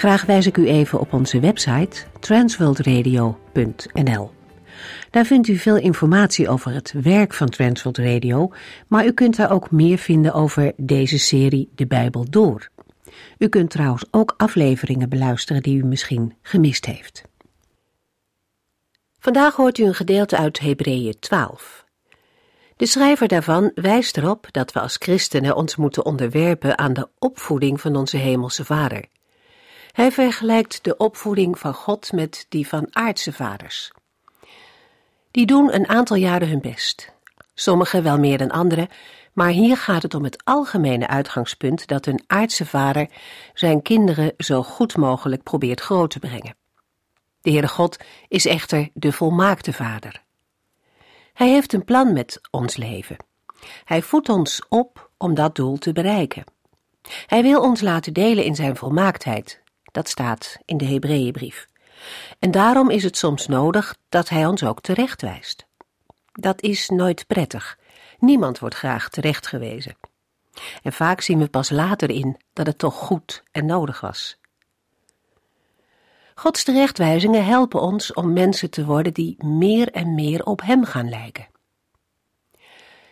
Graag wijs ik u even op onze website transworldradio.nl. Daar vindt u veel informatie over het werk van Transworld Radio, maar u kunt daar ook meer vinden over deze serie De Bijbel Door. U kunt trouwens ook afleveringen beluisteren die u misschien gemist heeft. Vandaag hoort u een gedeelte uit Hebreeën 12. De schrijver daarvan wijst erop dat we als christenen ons moeten onderwerpen aan de opvoeding van onze hemelse Vader. Hij vergelijkt de opvoeding van God met die van aardse vaders. Die doen een aantal jaren hun best. Sommigen wel meer dan anderen, maar hier gaat het om het algemene uitgangspunt dat een aardse vader zijn kinderen zo goed mogelijk probeert groot te brengen. De Heere God is echter de volmaakte vader. Hij heeft een plan met ons leven. Hij voedt ons op om dat doel te bereiken. Hij wil ons laten delen in zijn volmaaktheid, dat staat in de Hebreeënbrief. En daarom is het soms nodig dat hij ons ook terechtwijst. Dat is nooit prettig. Niemand wordt graag terechtgewezen. En vaak zien we pas later in dat het toch goed en nodig was. Gods terechtwijzingen helpen ons om mensen te worden die meer en meer op Hem gaan lijken.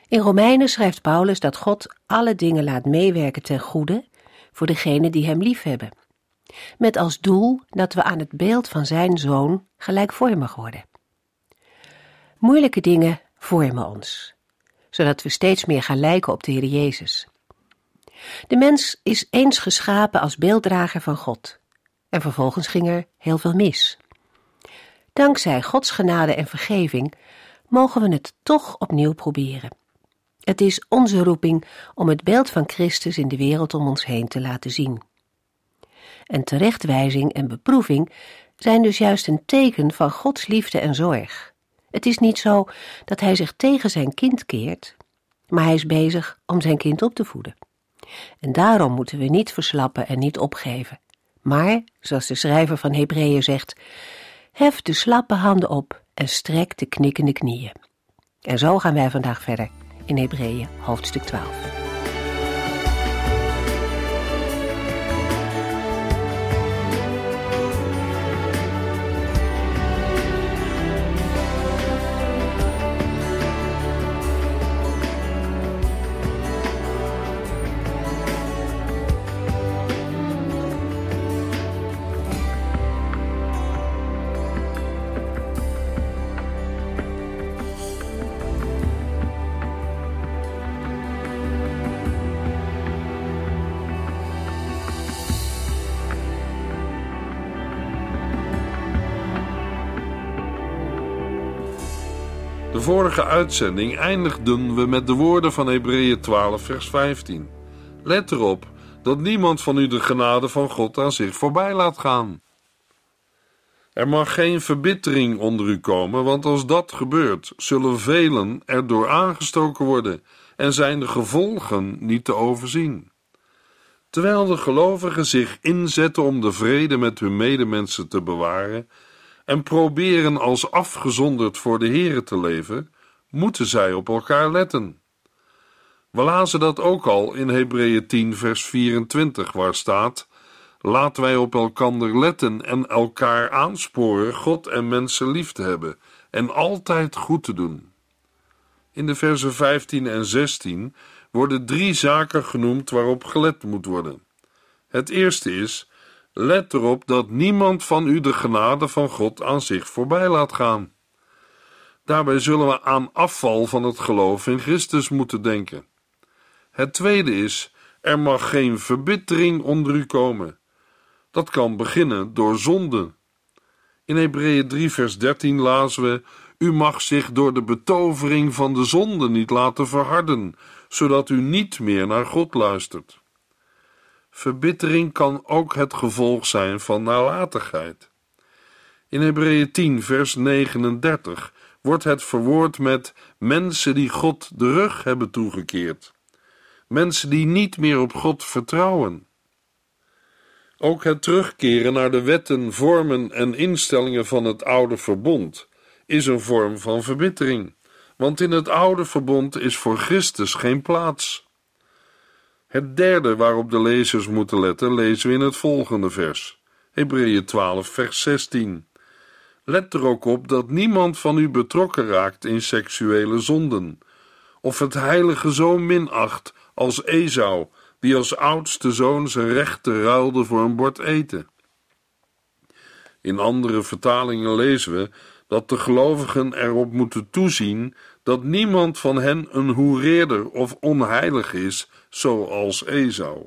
In Romeinen schrijft Paulus dat God alle dingen laat meewerken ten goede voor degenen die Hem liefhebben met als doel dat we aan het beeld van zijn zoon gelijkvormig worden. Moeilijke dingen vormen ons, zodat we steeds meer gaan lijken op de Heer Jezus. De mens is eens geschapen als beelddrager van God, en vervolgens ging er heel veel mis. Dankzij Gods genade en vergeving mogen we het toch opnieuw proberen. Het is onze roeping om het beeld van Christus in de wereld om ons heen te laten zien en terechtwijzing en beproeving zijn dus juist een teken van Gods liefde en zorg. Het is niet zo dat hij zich tegen zijn kind keert, maar hij is bezig om zijn kind op te voeden. En daarom moeten we niet verslappen en niet opgeven. Maar, zoals de schrijver van Hebreeën zegt, hef de slappe handen op en strek de knikkende knieën. En zo gaan wij vandaag verder in Hebreeën hoofdstuk 12. De vorige uitzending eindigden we met de woorden van Hebreeën 12, vers 15. Let erop dat niemand van u de genade van God aan zich voorbij laat gaan. Er mag geen verbittering onder u komen, want als dat gebeurt, zullen velen erdoor aangestoken worden en zijn de gevolgen niet te overzien. Terwijl de gelovigen zich inzetten om de vrede met hun medemensen te bewaren, en proberen als afgezonderd voor de Here te leven, moeten zij op elkaar letten. We lazen dat ook al in Hebreeën 10, vers 24, waar staat: Laten wij op elkander letten en elkaar aansporen God en mensen lief te hebben en altijd goed te doen. In de versen 15 en 16 worden drie zaken genoemd waarop gelet moet worden. Het eerste is Let erop dat niemand van u de genade van God aan zich voorbij laat gaan. Daarbij zullen we aan afval van het geloof in Christus moeten denken. Het tweede is: er mag geen verbittering onder u komen. Dat kan beginnen door zonde. In Hebreeën 3, vers 13 lazen we: U mag zich door de betovering van de zonde niet laten verharden, zodat u niet meer naar God luistert. Verbittering kan ook het gevolg zijn van nalatigheid. In Hebreeën 10, vers 39 wordt het verwoord met mensen die God de rug hebben toegekeerd. Mensen die niet meer op God vertrouwen. Ook het terugkeren naar de wetten, vormen en instellingen van het oude verbond is een vorm van verbittering, want in het oude verbond is voor Christus geen plaats. Het derde waarop de lezers moeten letten, lezen we in het volgende vers. Hebreeën 12, vers 16. Let er ook op dat niemand van u betrokken raakt in seksuele zonden, of het heilige zo minacht als Esau, die als oudste zoon zijn rechten ruilde voor een bord eten. In andere vertalingen lezen we dat de gelovigen erop moeten toezien dat niemand van hen een hoereerder of onheilig is, zoals Esau.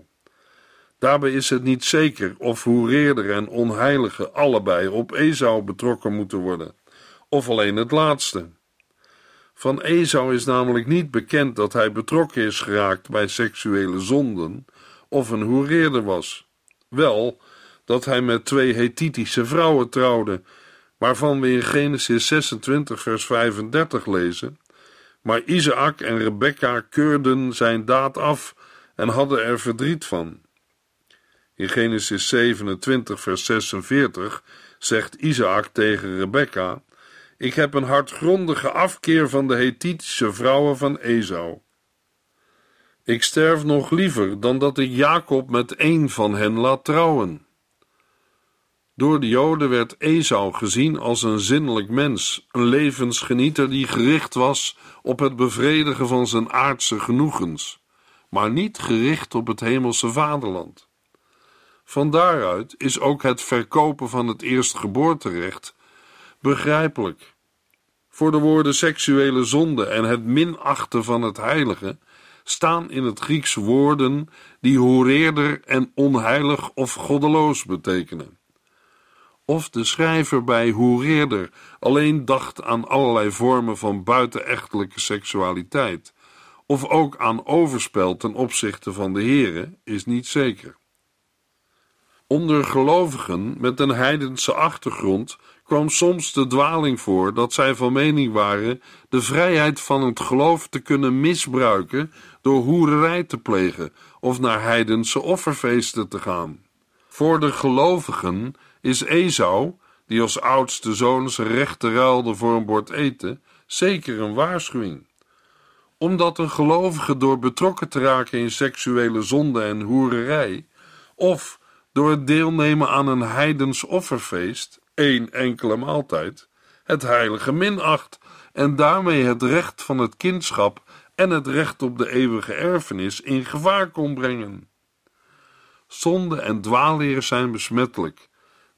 Daarbij is het niet zeker of hoereerder en onheilige allebei op Esau betrokken moeten worden, of alleen het laatste. Van Esau is namelijk niet bekend dat hij betrokken is geraakt bij seksuele zonden of een hoereerder was. Wel dat hij met twee Hethitische vrouwen trouwde, waarvan we in Genesis 26 vers 35 lezen maar Isaac en Rebekka keurden zijn daad af en hadden er verdriet van. In Genesis 27, vers 46 zegt Isaac tegen Rebekka: Ik heb een hartgrondige afkeer van de Hethitische vrouwen van Esau. Ik sterf nog liever dan dat ik Jacob met een van hen laat trouwen. Door de Joden werd Esau gezien als een zinnelijk mens, een levensgenieter die gericht was op het bevredigen van zijn aardse genoegens, maar niet gericht op het hemelse vaderland. Van daaruit is ook het verkopen van het eerstgeboorterecht begrijpelijk. Voor de woorden seksuele zonde en het minachten van het heilige staan in het Grieks woorden die hoereerder en onheilig of goddeloos betekenen of de schrijver bij hoereerder alleen dacht aan allerlei vormen van buitenechtelijke seksualiteit, of ook aan overspel ten opzichte van de heren, is niet zeker. Onder gelovigen met een heidense achtergrond kwam soms de dwaling voor dat zij van mening waren de vrijheid van het geloof te kunnen misbruiken door hoererij te plegen of naar heidense offerfeesten te gaan. Voor de gelovigen is Esau, die als oudste zoon zijn rechten ruilde voor een bord eten, zeker een waarschuwing. Omdat een gelovige door betrokken te raken in seksuele zonde en hoererij, of door het deelnemen aan een heidens offerfeest, één enkele maaltijd, het heilige minacht en daarmee het recht van het kindschap en het recht op de eeuwige erfenis in gevaar kon brengen. Zonde en dwaalleer zijn besmettelijk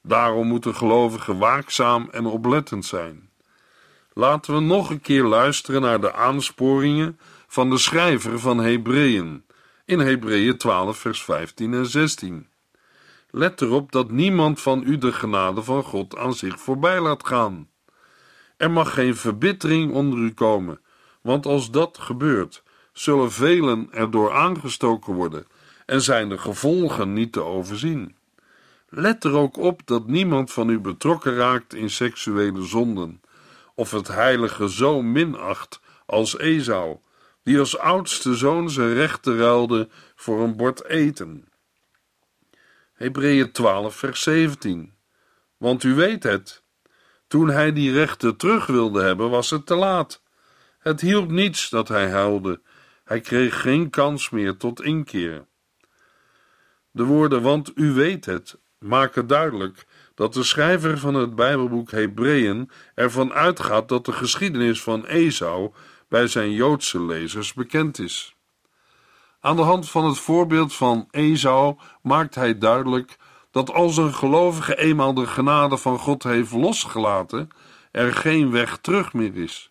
Daarom moeten gelovigen waakzaam en oplettend zijn. Laten we nog een keer luisteren naar de aansporingen van de schrijver van Hebreeën in Hebreeën 12, vers 15 en 16. Let erop dat niemand van u de genade van God aan zich voorbij laat gaan. Er mag geen verbittering onder u komen, want als dat gebeurt, zullen velen erdoor aangestoken worden en zijn de gevolgen niet te overzien. Let er ook op dat niemand van u betrokken raakt in seksuele zonden, of het heilige zo minacht als Esau, die als oudste zoon zijn rechten ruilde voor een bord eten. Hebreeën 12, vers 17. Want u weet het, toen hij die rechten terug wilde hebben, was het te laat. Het hielp niets dat hij huilde, hij kreeg geen kans meer tot inkeer. De woorden, want u weet het, maken duidelijk dat de schrijver van het Bijbelboek Hebreeën ervan uitgaat dat de geschiedenis van Esau bij zijn Joodse lezers bekend is. Aan de hand van het voorbeeld van Esau maakt hij duidelijk dat als een gelovige eenmaal de genade van God heeft losgelaten, er geen weg terug meer is.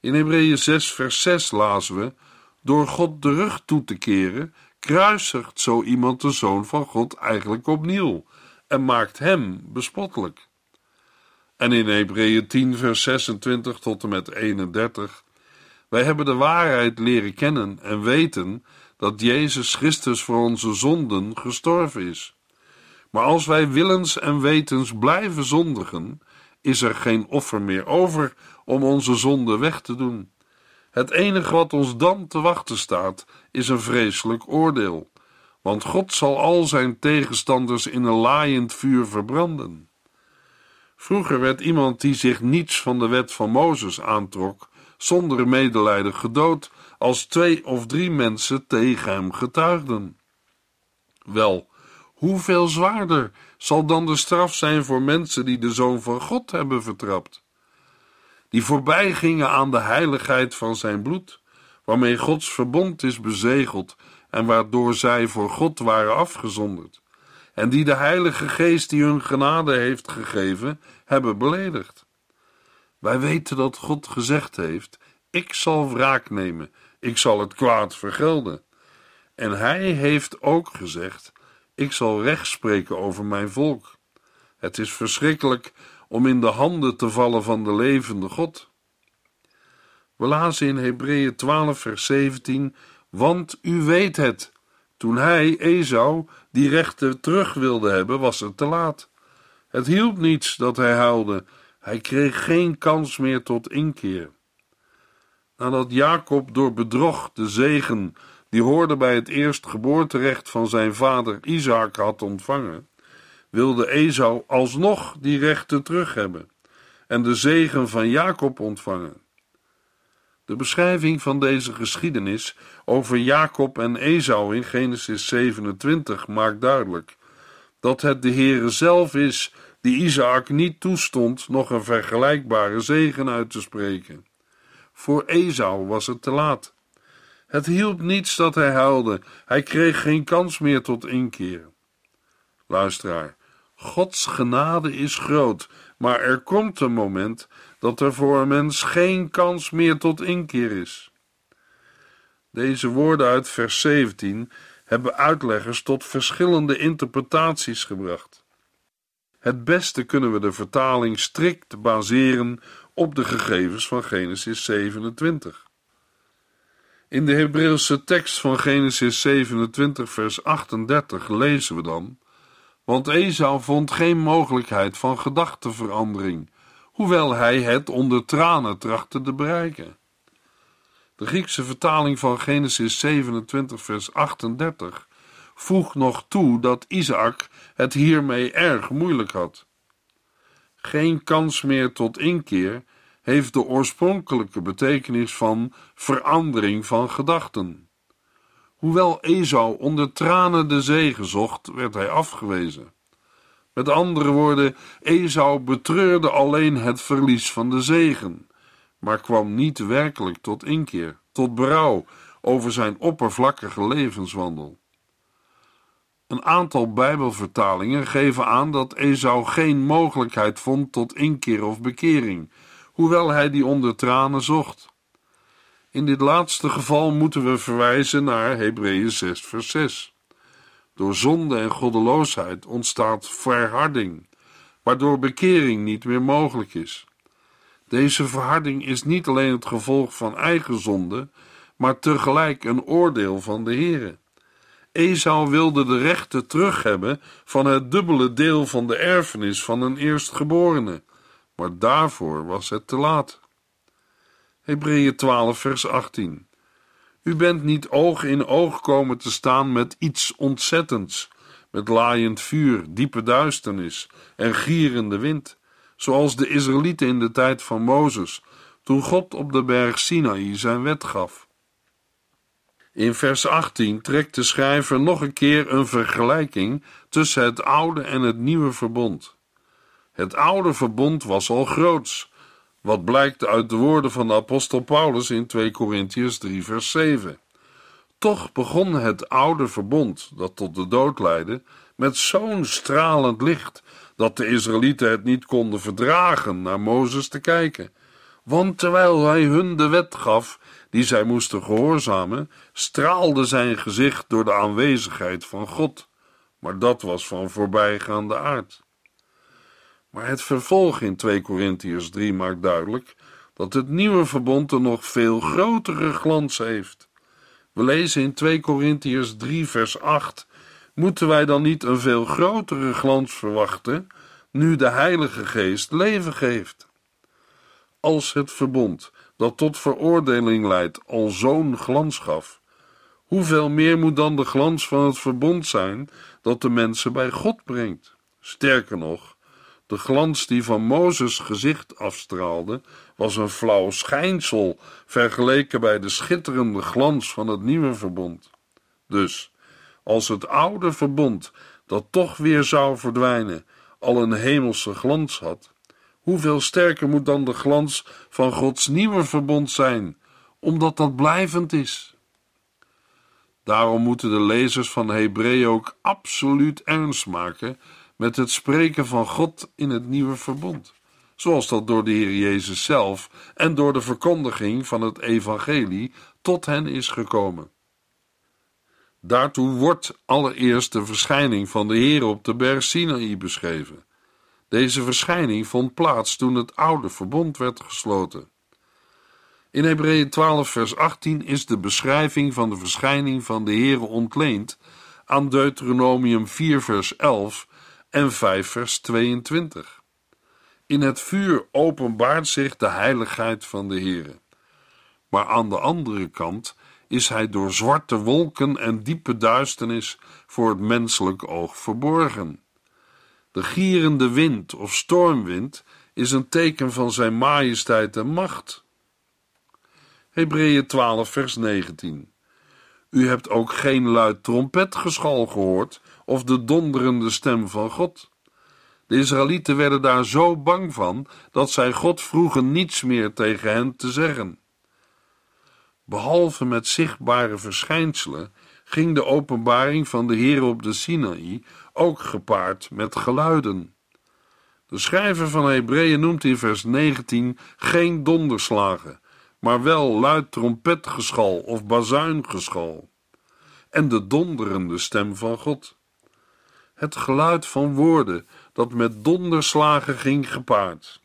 In Hebreeën 6, vers 6 lazen we: Door God de rug toe te keren, kruisigt zo iemand de zoon van God eigenlijk opnieuw en maakt hem bespottelijk. En in Hebreeën 10, vers 26 tot en met 31. Wij hebben de waarheid leren kennen en weten dat Jezus Christus voor onze zonden gestorven is. Maar als wij willens en wetens blijven zondigen, is er geen offer meer over om onze zonde weg te doen. Het enige wat ons dan te wachten staat, is een vreselijk oordeel, want God zal al zijn tegenstanders in een laaiend vuur verbranden. Vroeger werd iemand die zich niets van de wet van Mozes aantrok, zonder medelijden gedood, als twee of drie mensen tegen hem getuigden. Wel, hoeveel zwaarder zal dan de straf zijn voor mensen die de Zoon van God hebben vertrapt? Die voorbij gingen aan de heiligheid van zijn bloed, waarmee Gods verbond is bezegeld en waardoor zij voor God waren afgezonderd, en die de Heilige Geest die hun genade heeft gegeven, hebben beledigd. Wij weten dat God gezegd heeft: Ik zal wraak nemen, ik zal het kwaad vergelden. En hij heeft ook gezegd: Ik zal recht spreken over mijn volk. Het is verschrikkelijk om in de handen te vallen van de levende God. We lazen in Hebreeën 12, vers 17: Want u weet het. Toen hij, Esau, die rechten terug wilde hebben, was het te laat. Het hielp niets dat hij huilde. Hij kreeg geen kans meer tot inkeer. Nadat Jacob door bedrog de zegen die hoorde bij het eerstgeboorterecht van zijn vader Isaac had ontvangen, wilde Esau alsnog die rechten terug hebben en de zegen van Jacob ontvangen. De beschrijving van deze geschiedenis over Jacob en Esau in Genesis 27 maakt duidelijk dat het de Heere zelf is die Isaac niet toestond nog een vergelijkbare zegen uit te spreken. Voor Esau was het te laat. Het hielp niets dat hij huilde, hij kreeg geen kans meer tot inkeer. Luisteraar, Gods genade is groot, maar er komt een moment dat er voor een mens geen kans meer tot inkeer is. Deze woorden uit vers 17 hebben uitleggers tot verschillende interpretaties gebracht. Het beste kunnen we de vertaling strikt baseren op de gegevens van Genesis 27. In de Hebreeuwse tekst van Genesis 27, vers 38 lezen we dan: Want Esau vond geen mogelijkheid van gedachteverandering, hoewel hij het onder tranen trachtte te bereiken. De Griekse vertaling van Genesis 27, vers 38 voegt nog toe dat Isaac het hiermee erg moeilijk had. Geen kans meer tot inkeer heeft de oorspronkelijke betekenis van verandering van gedachten. Hoewel Esau onder tranen de zegen zocht, werd hij afgewezen. Met andere woorden, Esau betreurde alleen het verlies van de zegen, maar kwam niet werkelijk tot inkeer, tot berouw over zijn oppervlakkige levenswandel. Een aantal Bijbelvertalingen geven aan dat Esau geen mogelijkheid vond tot inkeer of bekering, hoewel hij die onder tranen zocht. In dit laatste geval moeten we verwijzen naar Hebreeën 6, vers 6. Door zonde en goddeloosheid ontstaat verharding, waardoor bekering niet meer mogelijk is. Deze verharding is niet alleen het gevolg van eigen zonde, maar tegelijk een oordeel van de Heere. Esau wilde de rechten terug hebben van het dubbele deel van de erfenis van een eerstgeborene, maar daarvoor was het te laat. Hebreeën 12, vers 18. U bent niet oog in oog komen te staan met iets ontzettends, met laaiend vuur, diepe duisternis en gierende wind, zoals de Israëlieten in de tijd van Mozes, toen God op de berg Sinaï zijn wet gaf. In vers 18 trekt de schrijver nog een keer een vergelijking tussen het oude en het nieuwe verbond. Het oude verbond was al groots, wat blijkt uit de woorden van de apostel Paulus in 2 Korintiërs 3 vers 7. Toch begon het oude verbond, dat tot de dood leidde, met zo'n stralend licht dat de Israëlieten het niet konden verdragen naar Mozes te kijken. Want terwijl hij hun de wet gaf die zij moesten gehoorzamen, straalde zijn gezicht door de aanwezigheid van God, maar dat was van voorbijgaande aard. Maar het vervolg in 2 Korintiërs 3 maakt duidelijk dat het nieuwe verbond een nog veel grotere glans heeft. We lezen in 2 Korintiërs 3 vers 8 Moeten wij dan niet een veel grotere glans verwachten, nu de Heilige Geest leven geeft? Als het verbond dat tot veroordeling leidt al zo'n glans gaf, hoeveel meer moet dan de glans van het verbond zijn dat de mensen bij God brengt? Sterker nog, de glans die van Mozes gezicht afstraalde, was een flauw schijnsel vergeleken bij de schitterende glans van het nieuwe verbond. Dus, als het oude verbond, dat toch weer zou verdwijnen, al een hemelse glans had, hoeveel sterker moet dan de glans van Gods nieuwe verbond zijn, omdat dat blijvend is? Daarom moeten de lezers van Hebreeën ook absoluut ernst maken met het spreken van God in het nieuwe verbond, zoals dat door de Heer Jezus zelf en door de verkondiging van het evangelie tot hen is gekomen. Daartoe wordt allereerst de verschijning van de Heer op de berg Sinaï beschreven. Deze verschijning vond plaats toen het oude verbond werd gesloten. In Hebreeën 12 vers 18 is de beschrijving van de verschijning van de Heer ontleend aan Deuteronomium 4 vers 11 en 5 vers 22. In het vuur openbaart zich de heiligheid van de Heer. Maar aan de andere kant is hij door zwarte wolken en diepe duisternis voor het menselijk oog verborgen. De gierende wind of stormwind is een teken van zijn majesteit en macht. Hebreeën 12, vers 19. U hebt ook geen luid trompetgeschal gehoord of de donderende stem van God. De Israëlieten werden daar zo bang van dat zij God vroegen niets meer tegen hen te zeggen. Behalve met zichtbare verschijnselen ging de openbaring van de Heer op de Sinaï ook gepaard met geluiden. De schrijver van Hebreeën noemt in vers 19 geen donderslagen, maar wel luid trompetgeschal of bazuingeschal en de donderende stem van God. Het geluid van woorden dat met donderslagen ging gepaard.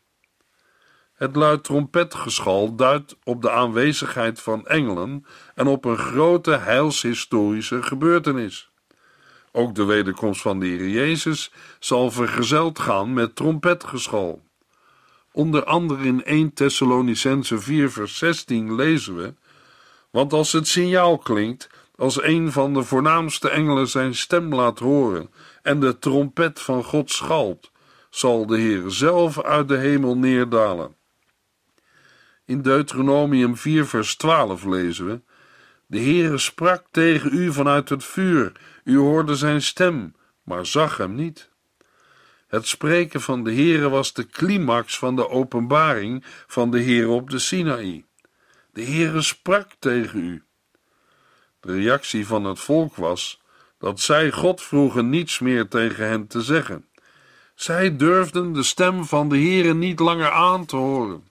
Het luid trompetgeschal duidt op de aanwezigheid van engelen en op een grote heilshistorische gebeurtenis. Ook de wederkomst van de Heer Jezus zal vergezeld gaan met trompetgeschal. Onder andere in 1 Thessalonicense 4 vers 16 lezen we: Want als het signaal klinkt, als een van de voornaamste engelen zijn stem laat horen en de trompet van God schalt, zal de Heer zelf uit de hemel neerdalen. In Deuteronomium 4 vers 12 lezen we: De Heere sprak tegen u vanuit het vuur, u hoorde zijn stem, maar zag hem niet. Het spreken van de Heere was de climax van de openbaring van de Heere op de Sinaï. De Heere sprak tegen u. De reactie van het volk was dat zij God vroegen niets meer tegen hen te zeggen. Zij durfden de stem van de Heere niet langer aan te horen.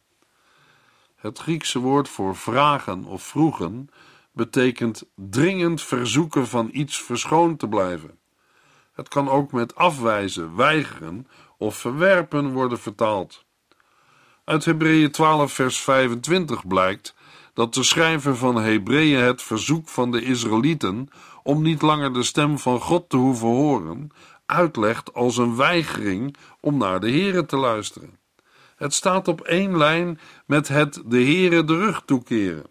Het Griekse woord voor vragen of vroegen betekent dringend verzoeken van iets verschoond te blijven. Het kan ook met afwijzen, weigeren of verwerpen worden vertaald. Uit Hebreeën 12 vers 25 blijkt dat de schrijver van Hebreeën het verzoek van de Israëlieten om niet langer de stem van God te hoeven horen, uitlegt als een weigering om naar de Here te luisteren. Het staat op één lijn met het de Here de rug toekeren.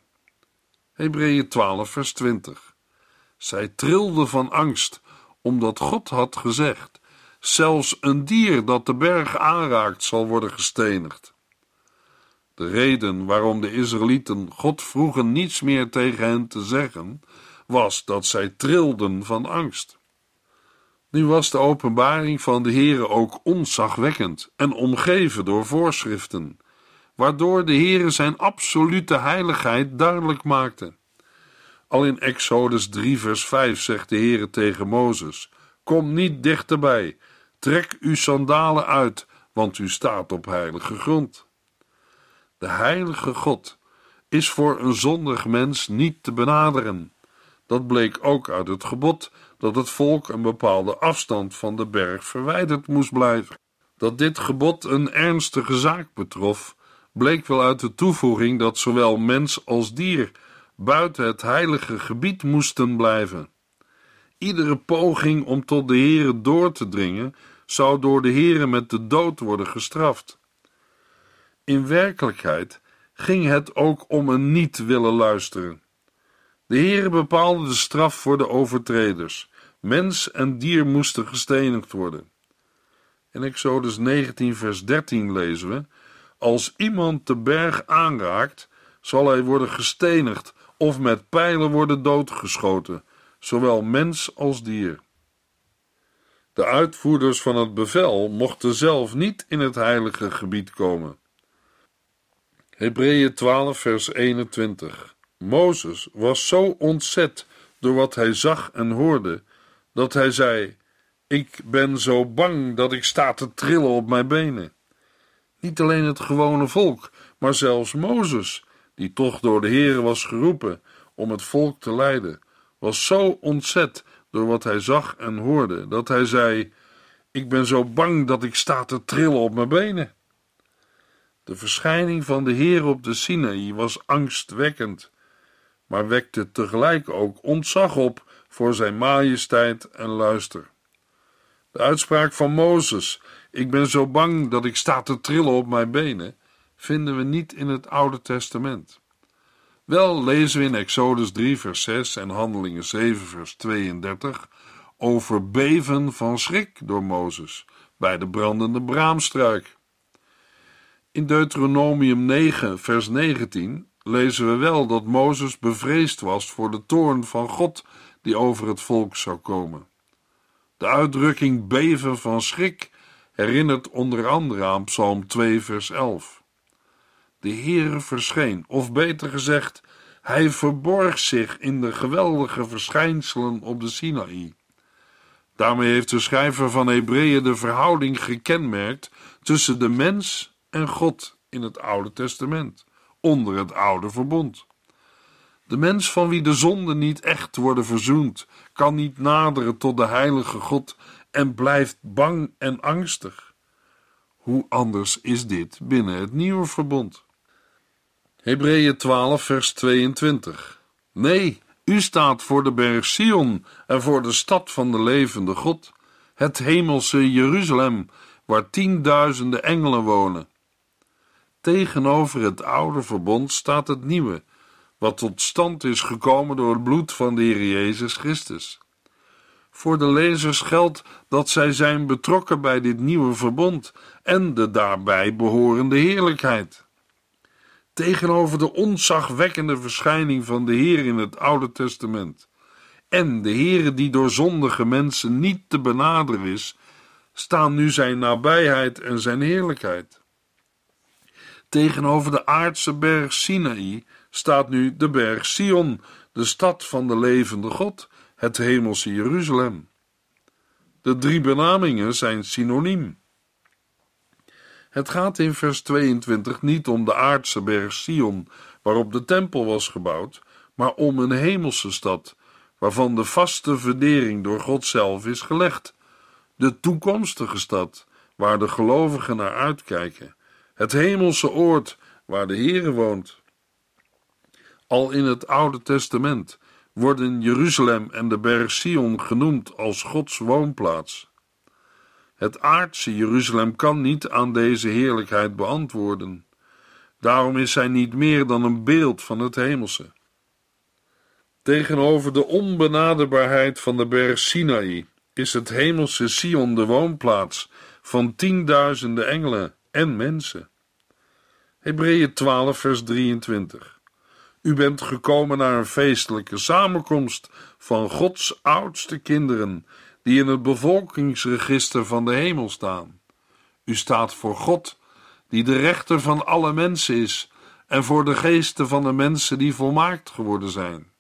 Hebreeën 12 vers 20. Zij trilde van angst, omdat God had gezegd: zelfs een dier dat de berg aanraakt zal worden gestenigd. De reden waarom de Israëlieten God vroegen niets meer tegen hen te zeggen, was dat zij trilden van angst. Nu was de openbaring van de Heere ook onzagwekkend en omgeven door voorschriften, waardoor de Heere zijn absolute heiligheid duidelijk maakte. Al in Exodus 3 vers 5 zegt de Heere tegen Mozes: Kom niet dichterbij, trek uw sandalen uit, want u staat op heilige grond. De heilige God is voor een zondig mens niet te benaderen. Dat bleek ook uit het gebod dat het volk een bepaalde afstand van de berg verwijderd moest blijven. Dat dit gebod een ernstige zaak betrof, bleek wel uit de toevoeging dat zowel mens als dier buiten het heilige gebied moesten blijven. Iedere poging om tot de Heere door te dringen zou door de Heere met de dood worden gestraft. In werkelijkheid ging het ook om een niet willen luisteren. De Heere bepaalde de straf voor de overtreders. Mens en dier moesten gestenigd worden. In Exodus 19, vers 13 lezen we: Als iemand de berg aanraakt, zal hij worden gestenigd of met pijlen worden doodgeschoten, zowel mens als dier. De uitvoerders van het bevel mochten zelf niet in het heilige gebied komen. Hebreeën 12, vers 21. Mozes was zo ontzet door wat hij zag en hoorde, dat hij zei: Ik ben zo bang dat ik sta te trillen op mijn benen. Niet alleen het gewone volk, maar zelfs Mozes, die toch door de Heere was geroepen om het volk te leiden, was zo ontzet door wat hij zag en hoorde, dat hij zei: Ik ben zo bang dat ik sta te trillen op mijn benen. De verschijning van de Heer op de Sinaï was angstwekkend, maar wekte tegelijk ook ontzag op voor zijn majesteit en luister. De uitspraak van Mozes: Ik ben zo bang dat ik sta te trillen op mijn benen, vinden we niet in het Oude Testament. Wel lezen we in Exodus 3, vers 6 en Handelingen 7, vers 32 over beven van schrik door Mozes bij de brandende braamstruik. In Deuteronomium 9, vers 19 lezen we wel dat Mozes bevreesd was voor de toorn van God die over het volk zou komen. De uitdrukking beven van schrik herinnert onder andere aan Psalm 2, vers 11. De Heere verscheen, of beter gezegd, hij verborg zich in de geweldige verschijnselen op de Sinaï. Daarmee heeft de schrijver van Hebreeën de verhouding gekenmerkt tussen de mens en God in het Oude Testament, onder het Oude Verbond. De mens van wie de zonden niet echt worden verzoend, kan niet naderen tot de heilige God en blijft bang en angstig. Hoe anders is dit binnen het nieuwe verbond? Hebreeën 12, vers 22. Nee, u staat voor de berg Sion en voor de stad van de levende God, het hemelse Jeruzalem, waar tienduizenden engelen wonen. Tegenover het oude verbond staat het nieuwe, wat tot stand is gekomen door het bloed van de Heer Jezus Christus. Voor de lezers geldt dat zij zijn betrokken bij dit nieuwe verbond en de daarbij behorende heerlijkheid. Tegenover de onzagwekkende verschijning van de Heer in het Oude Testament en de Heere die door zondige mensen niet te benaderen is, staan nu zijn nabijheid en zijn heerlijkheid. Tegenover de aardse berg Sinaï staat nu de berg Sion, de stad van de levende God, het hemelse Jeruzalem. De drie benamingen zijn synoniem. Het gaat in vers 22 niet om de aardse berg Sion, waarop de tempel was gebouwd, maar om een hemelse stad, waarvan de vaste verdering door God zelf is gelegd. De toekomstige stad, waar de gelovigen naar uitkijken, het hemelse oord waar de Heere woont. Al in het Oude Testament worden Jeruzalem en de berg Sion genoemd als Gods woonplaats. Het aardse Jeruzalem kan niet aan deze heerlijkheid beantwoorden. Daarom is hij niet meer dan een beeld van het hemelse. Tegenover de onbenaderbaarheid van de berg Sinaï is het hemelse Sion de woonplaats van tienduizenden engelen en mensen. Hebreeën 12, vers 23. U bent gekomen naar een feestelijke samenkomst van Gods oudste kinderen, die in het bevolkingsregister van de hemel staan. U staat voor God, die de rechter van alle mensen is, en voor de geesten van de mensen die volmaakt geworden zijn.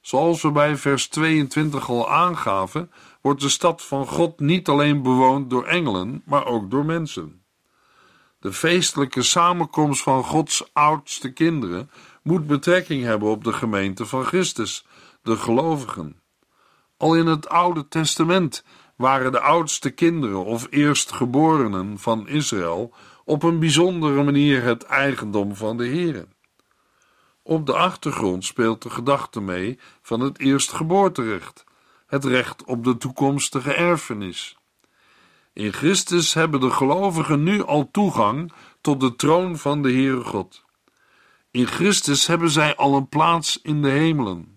Zoals we bij vers 22 al aangaven, wordt de stad van God niet alleen bewoond door engelen, maar ook door mensen. De feestelijke samenkomst van Gods oudste kinderen moet betrekking hebben op de gemeente van Christus, de gelovigen. Al in het Oude Testament waren de oudste kinderen of eerstgeborenen van Israël op een bijzondere manier het eigendom van de Heer. Op de achtergrond speelt de gedachte mee van het eerstgeboorterecht, het recht op de toekomstige erfenis. In Christus hebben de gelovigen nu al toegang tot de troon van de Heere God. In Christus hebben zij al een plaats in de hemelen.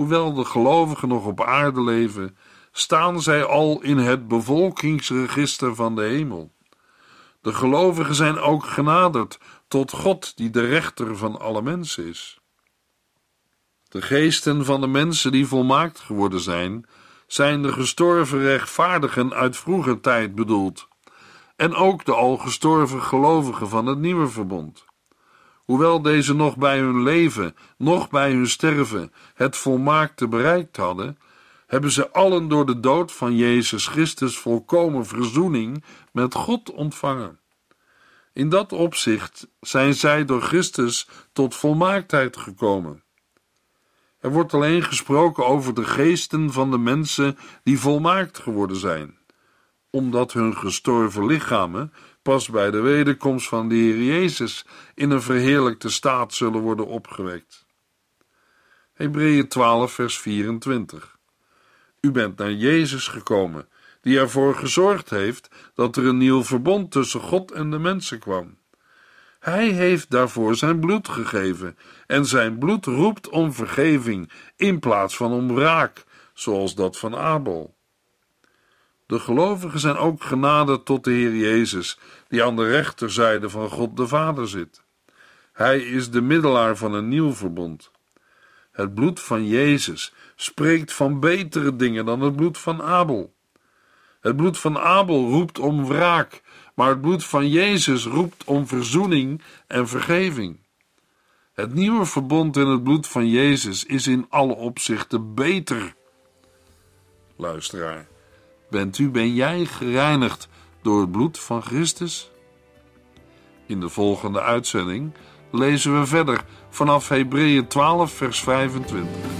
Hoewel de gelovigen nog op aarde leven, staan zij al in het bevolkingsregister van de hemel. De gelovigen zijn ook genaderd tot God, die de rechter van alle mensen is. De geesten van de mensen die volmaakt geworden zijn, zijn de gestorven rechtvaardigen uit vroeger tijd bedoeld, en ook de al gestorven gelovigen van het nieuwe verbond. Hoewel deze nog bij hun leven, nog bij hun sterven, het volmaakte bereikt hadden, hebben ze allen door de dood van Jezus Christus volkomen verzoening met God ontvangen. In dat opzicht zijn zij door Christus tot volmaaktheid gekomen. Er wordt alleen gesproken over de geesten van de mensen die volmaakt geworden zijn, omdat hun gestorven lichamen pas bij de wederkomst van de Heer Jezus in een verheerlijkte staat zullen worden opgewekt. Hebreeën 12, vers 24. U bent naar Jezus gekomen, die ervoor gezorgd heeft dat er een nieuw verbond tussen God en de mensen kwam. Hij heeft daarvoor zijn bloed gegeven, en zijn bloed roept om vergeving in plaats van om wraak, zoals dat van Abel. De gelovigen zijn ook genade tot de Heer Jezus, die aan de rechterzijde van God de Vader zit. Hij is de middelaar van een nieuw verbond. Het bloed van Jezus spreekt van betere dingen dan het bloed van Abel. Het bloed van Abel roept om wraak, maar het bloed van Jezus roept om verzoening en vergeving. Het nieuwe verbond in het bloed van Jezus is in alle opzichten beter. Luisteraar, bent u, ben jij gereinigd door het bloed van Christus? In de volgende uitzending lezen we verder vanaf Hebreeën 12, vers 25.